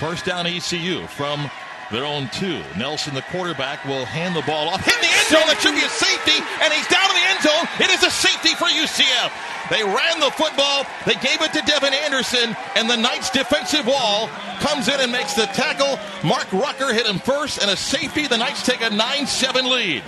First down ECU from their own two. Nelson, the quarterback, will hand the ball off. Hit the end zone. That should be a safety, and he's down in the end zone. It is a safety for UCF. They ran the football. They gave it to Devin Anderson, and the Knights defensive wall comes in and makes the tackle. Mark Rucker hit him first, and a safety. The Knights take a 9 7 lead.